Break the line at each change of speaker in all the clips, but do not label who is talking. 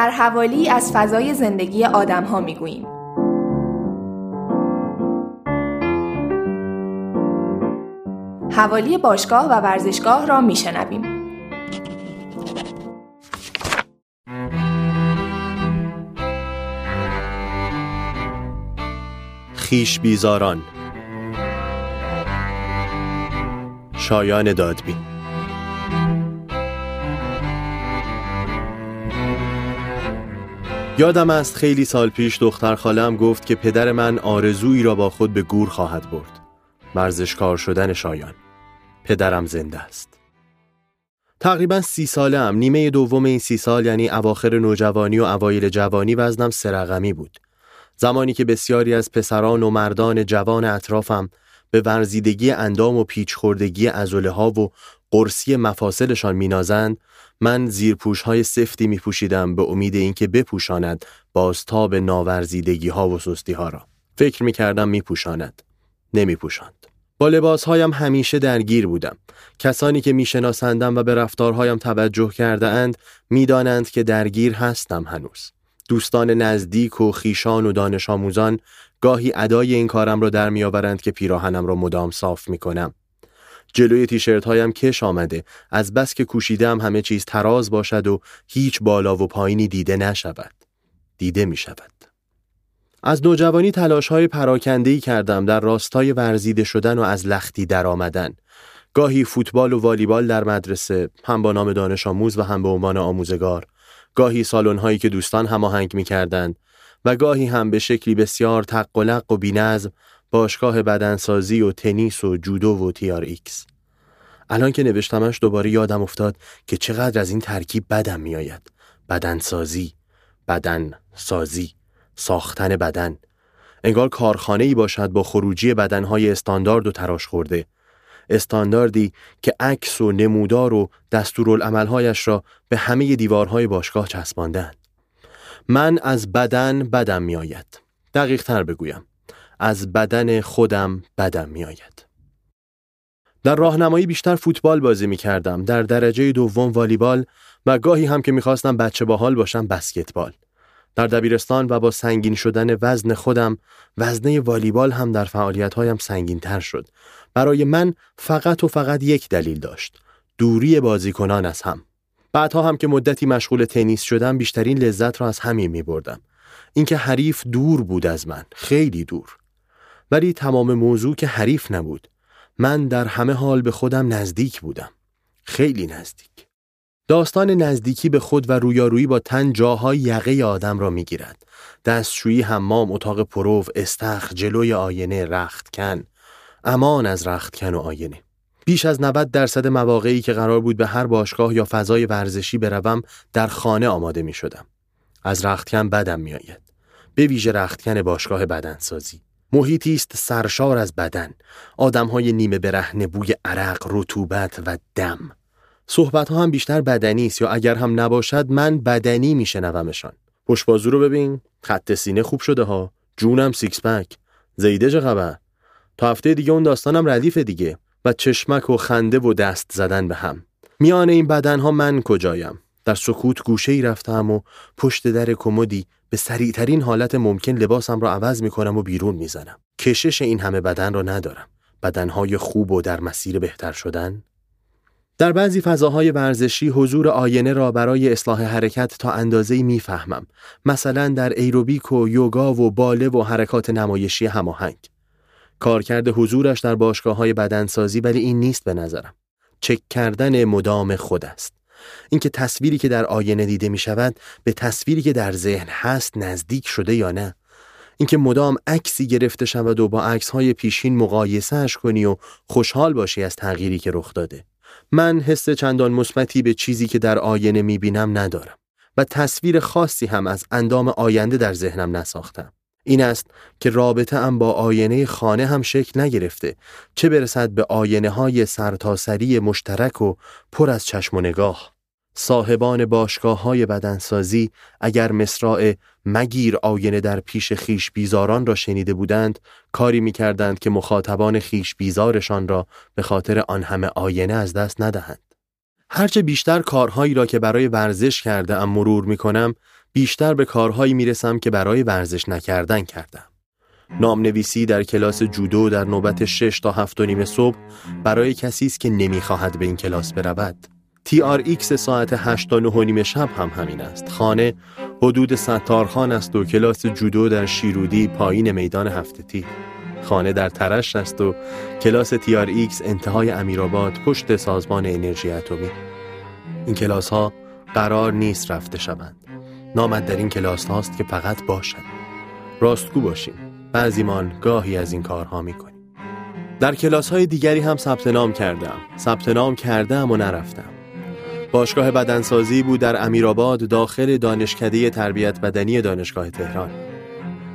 در حوالی از فضای زندگی آدم ها می گوییم. حوالی باشگاه و ورزشگاه را می شنویم.
خیش بیزاران شایان دادبین یادم است خیلی سال پیش دختر خالم گفت که پدر من آرزویی را با خود به گور خواهد برد. ورزشکار شدن شایان. پدرم زنده است. تقریبا سی ساله هم نیمه دوم این سی سال یعنی اواخر نوجوانی و اوایل جوانی وزنم سرقمی بود. زمانی که بسیاری از پسران و مردان جوان اطرافم به ورزیدگی اندام و پیچخوردگی ازوله ها و قرصی مفاصلشان مینازند من زیرپوش های سفتی می پوشیدم به امید اینکه بپوشاند بازتاب ناورزیدگی ها و سستی ها را. فکر می کردم می پوشاند نمی پوشاند با لباس هایم همیشه درگیر بودم. کسانی که می شناسندم و به رفتارهایم توجه کرده اند می دانند که درگیر هستم هنوز. دوستان نزدیک و خیشان و دانش آموزان گاهی ادای این کارم را در میآورند که پیراهنم را مدام صاف می کنم. جلوی تیشرت هایم کش آمده از بس که کوشیدم همه چیز تراز باشد و هیچ بالا و پایینی دیده نشود. دیده می شود. از نوجوانی تلاش های پراکندهی کردم در راستای ورزیده شدن و از لختی در آمدن. گاهی فوتبال و والیبال در مدرسه هم با نام دانش آموز و هم به عنوان آموزگار گاهی سالن هایی که دوستان هماهنگ می کردند و گاهی هم به شکلی بسیار تقلق و بینظم باشگاه بدنسازی و تنیس و جودو و TRX. الان که نوشتمش دوباره یادم افتاد که چقدر از این ترکیب بدم میآید. بدنسازی بدن سازی ساختن بدن. انگار کارخانه ای باشد با خروجی بدنهای استاندارد و تراش خورده. استانداردی که عکس و نمودار و دستورالعملهایش را به همه دیوارهای باشگاه چسباندند من از بدن بدم میآید. دقیق تر بگویم. از بدن خودم بدم میآید. در راهنمایی بیشتر فوتبال بازی می کردم در درجه دوم والیبال و گاهی هم که می‌خواستم بچه باحال باشم بسکتبال. در دبیرستان و با سنگین شدن وزن خودم وزنه والیبال هم در فعالیتهایم سنگین تر شد. برای من فقط و فقط یک دلیل داشت دوری بازیکنان از هم. بعدها هم که مدتی مشغول تنیس شدم بیشترین لذت را از همین می بردم اینکه حریف دور بود از من خیلی دور. ولی تمام موضوع که حریف نبود من در همه حال به خودم نزدیک بودم خیلی نزدیک داستان نزدیکی به خود و رویارویی با تن جاهای یقه آدم را می‌گیرد دستشویی حمام اتاق پرو استخ جلوی آینه رختکن امان از رختکن و آینه بیش از 90 درصد مواقعی که قرار بود به هر باشگاه یا فضای ورزشی بروم در خانه آماده می شدم. از رختکن بدم می آید. به ویژه رختکن باشگاه بدنسازی. محیطی است سرشار از بدن. های نیمه برهنه بوی عرق، رطوبت و دم. صحبت ها هم بیشتر بدنی است یا اگر هم نباشد من بدنی میشنومشان. پشت بازو رو ببین، خط سینه خوب شده ها. جونم سیکس پک. زیده چه خبر؟ تا هفته دیگه اون داستانم ردیف دیگه. و چشمک و خنده و دست زدن به هم میان این بدنها من کجایم در سکوت گوشه ای رفتم و پشت در کمدی به سریعترین حالت ممکن لباسم را عوض می کنم و بیرون می‌زنم. کشش این همه بدن را ندارم. بدنهای خوب و در مسیر بهتر شدن؟ در بعضی فضاهای ورزشی حضور آینه را برای اصلاح حرکت تا اندازه‌ای می‌فهمم. مثلا در ایروبیک و یوگا و باله و حرکات نمایشی هماهنگ. کارکرد حضورش در باشگاه های بدنسازی ولی این نیست به نظرم. چک کردن مدام خود است. اینکه تصویری که در آینه دیده می شود به تصویری که در ذهن هست نزدیک شده یا نه. اینکه مدام عکسی گرفته شود و با عکس های پیشین مقایسهش کنی و خوشحال باشی از تغییری که رخ داده. من حس چندان مثبتی به چیزی که در آینه می بینم ندارم و تصویر خاصی هم از اندام آینده در ذهنم نساختم. این است که رابطه ام با آینه خانه هم شکل نگرفته. چه برسد به آینه های سرتاسری مشترک و پر از چشم و نگاه؟ صاحبان باشگاه های بدنسازی اگر مصراع مگیر آینه در پیش خیش بیزاران را شنیده بودند کاری می کردند که مخاطبان خیش بیزارشان را به خاطر آن همه آینه از دست ندهند. هرچه بیشتر کارهایی را که برای ورزش کرده ام مرور می کنم بیشتر به کارهایی می‌رسم که برای ورزش نکردن کردم. نام نویسی در کلاس جودو در نوبت 6 تا 7 و نیم صبح برای کسی است که نمی‌خواهد به این کلاس برود. TRX ساعت 8 تا 9 و نیم شب هم همین است. خانه حدود ستارخان است و کلاس جودو در شیرودی پایین میدان هفت تیر خانه در طرشت است و کلاس TRX انتهای امیرآباد پشت سازمان انرژی اتمی. این کلاس ها قرار نیست رفته شوند. نامد در این کلاس هاست که فقط باشند راستگو باشیم. بعضیمان گاهی از این کارها می‌کنیم. در کلاس های دیگری هم ثبت نام کردم. ثبت نام کردم و نرفتم. باشگاه بدنسازی بود در امیرآباد داخل دانشکده تربیت بدنی دانشگاه تهران.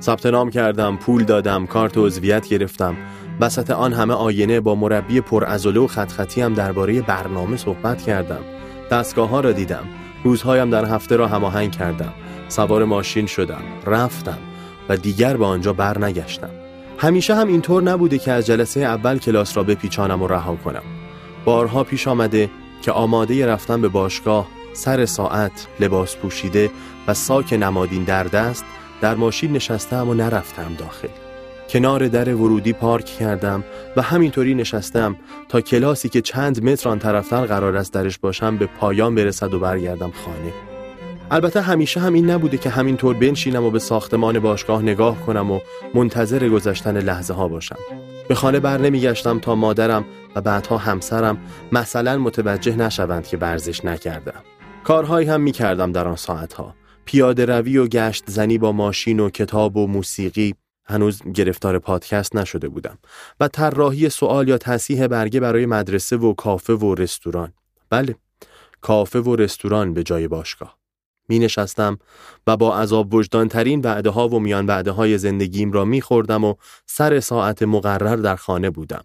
ثبت نام کردم پول دادم کارت عضویت گرفتم. وسط آن همه آینه با مربی پرعضله و خط خطی هم درباره برنامه صحبت کردم. دستگاه ها را دیدم. روزهایم در هفته را هماهنگ کردم. سوار ماشین شدم. رفتم و دیگر به آنجا بر نگشتم. همیشه هم اینطور نبوده که از جلسه اول کلاس را بپیچانم و رها کنم. بارها پیش آمده که آماده رفتن به باشگاه سر ساعت لباس پوشیده و ساک نمادین در دست در ماشین نشستم و نرفتم داخل. کنار در ورودی پارک کردم و همینطوری نشستم تا کلاسی که چند متر آن طرفتر قرار است درش باشم به پایان برسد و برگردم خانه. البته همیشه هم این نبوده که همینطور بنشینم و به ساختمان باشگاه نگاه کنم و منتظر گذشتن لحظه ها باشم. به خانه بر نمیگشتم تا مادرم و بعدها همسرم مثلا متوجه نشوند که ورزش نکردم. کارهایی هم می‌کردم در آن ساعتها. پیاده روی و گشت زنی با ماشین و کتاب و موسیقی هنوز گرفتار پادکست نشده بودم و طراحی سوال یا تصیح برگه برای مدرسه و کافه و رستوران. بله کافه و رستوران به جای باشگاه. می نشستم و با عذاب وجدان ترین وعده ها و میان وعده های زندگیم را می خوردم و سر ساعت مقرر در خانه بودم.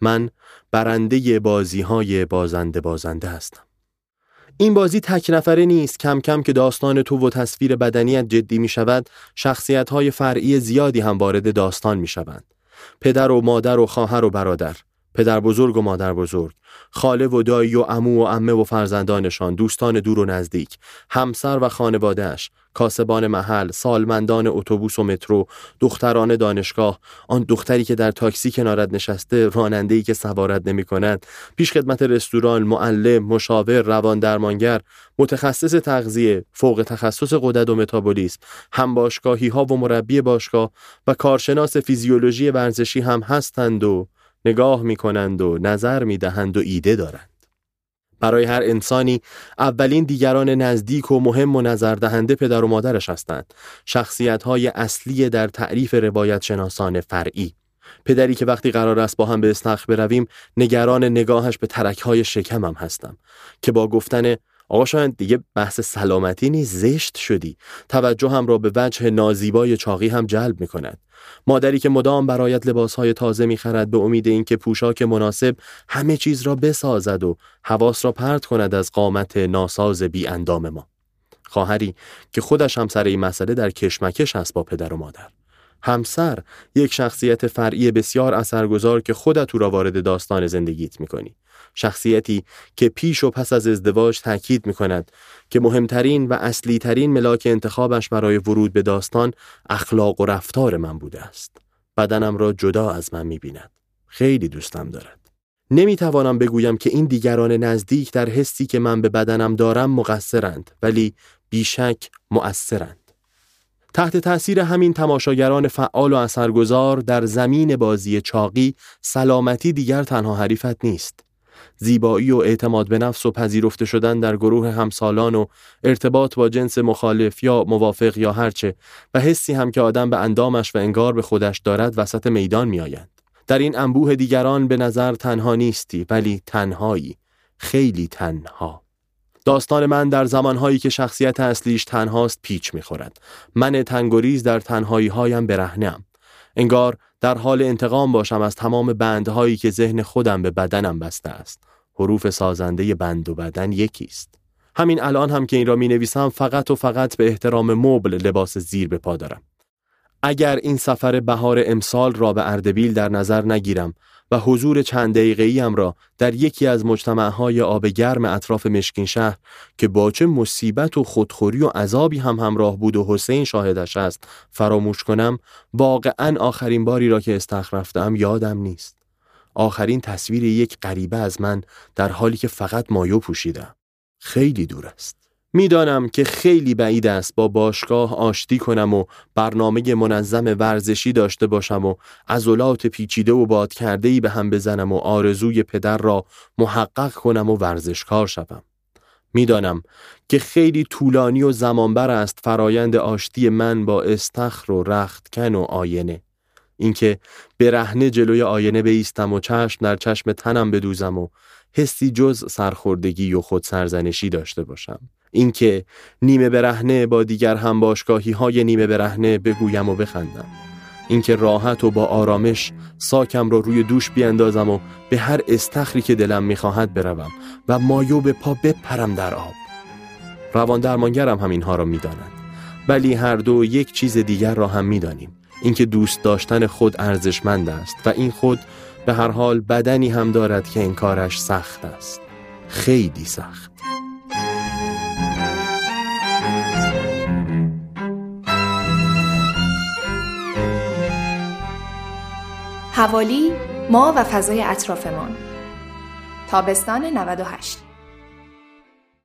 من برنده بازی های بازنده بازنده هستم. این بازی تک نفره نیست. کم کم که داستان تو و تصویر بدنیت جدی می شود شخصیت های فرعی زیادی هم وارد داستان می شوند پدر و مادر و خواهر و برادر. پدر بزرگ و مادر بزرگ خاله و دایی و امو و امه و فرزندانشان دوستان دور و نزدیک همسر و خانوادهش کاسبان محل سالمندان اتوبوس و مترو دختران دانشگاه آن دختری که در تاکسی کنارت نشسته راننده‌ای که سوارت نمی کند پیش خدمت رستوران معلم مشاور روان درمانگر متخصص تغذیه فوق تخصص قدرت و متابولیسم هم باشگاهی ها و مربی باشگاه و کارشناس فیزیولوژی ورزشی هم هستند و نگاه می کنند و نظر می دهند و ایده دارند. برای هر انسانی اولین دیگران نزدیک و مهم و نظر دهنده پدر و مادرش هستند. شخصیت های اصلی در تعریف روایت شناسان فرعی. پدری که وقتی قرار است با هم به استخر برویم نگران نگاهش به ترک های شکمم هستم که با گفتن آقا شاید دیگه بحث سلامتی نیست زشت شدی. توجه هم را به وجه نازیبای چاقی هم جلب می کند مادری که مدام برایت لباسهای تازه می خرد به امید اینکه پوشاک مناسب همه چیز را بسازد و حواس را پرت کند از قامت ناساز بی اندام ما. خواهری که خودش هم سر این مسئله در کشمکش است با پدر و مادر. همسر یک شخصیت فرعی بسیار اثرگذار که خودت او را وارد داستان زندگیت می‌کنی شخصیتی که پیش و پس از ازدواج تاکید می کند که مهمترین و اصلی ترین ملاک انتخابش برای ورود به داستان اخلاق و رفتار من بوده است. بدنم را جدا از من می بیند. خیلی دوستم دارد. نمی توانم بگویم که این دیگران نزدیک در حسی که من به بدنم دارم مقصرند ولی بیشک مؤثرند. تحت تأثیر همین تماشاگران فعال و اثرگذار در زمین بازی چاقی سلامتی دیگر تنها حریفت نیست. زیبایی و اعتماد به نفس و پذیرفته شدن در گروه همسالان و ارتباط با جنس مخالف یا موافق یا هرچه و حسی هم که آدم به اندامش و انگار به خودش دارد وسط میدان میآیند در این انبوه دیگران به نظر تنها نیستی ولی تنهایی خیلی تنها داستان من در زمانهایی که شخصیت اصلیش تنهاست پیچ می‌خورد. من تنگوریز در تنهایی هایم برهنم انگار در حال انتقام باشم از تمام بندهایی که ذهن خودم به بدنم بسته است. حروف سازنده بند و بدن یکیست. همین الان هم که این را می نویسم فقط و فقط به احترام مبل لباس زیر به پا دارم. اگر این سفر بهار امسال را به اردبیل در نظر نگیرم و حضور چند دقیقه را در یکی از مجتمعهای آب گرم اطراف مشکین شهر که با چه مصیبت و خودخوری و عذابی هم همراه بود و حسین شاهدش است فراموش کنم واقعا آخرین باری را که استخر رفتم یادم نیست. آخرین تصویر یک غریبه از من در حالی که فقط مایو پوشیدم. خیلی دور است. می‌دانم که خیلی بعید است با باشگاه آشتی کنم و برنامه منظم ورزشی داشته باشم و عضلات پیچیده و باد کرده ای به هم بزنم و آرزوی پدر را محقق کنم و ورزشکار شوم. می‌دانم که خیلی طولانی و زمانبر است فرایند آشتی من با استخر و رختکن و آینه. اینکه برهنه جلوی آینه بیستم و چشم در چشم تنم بدوزم و حسی جز سرخوردگی و خود سرزنشی داشته باشم. اینکه نیمه برهنه با دیگر هم باشگاهی های نیمه برهنه بگویم و بخندم. اینکه راحت و با آرامش ساکم را روی دوش بیاندازم و به هر استخری که دلم می‌خواهد بروم و مایو به پا بپرم در آب. روان درمانگرم هم اینها را می‌داند. ولی هر دو یک چیز دیگر را هم می‌دانیم. اینکه دوست داشتن خود ارزشمند است و این خود به هر حال بدنی هم دارد که این کارش سخت است. خیلی سخت.
حوالی ما و فضای اطرافمان. تابستان 98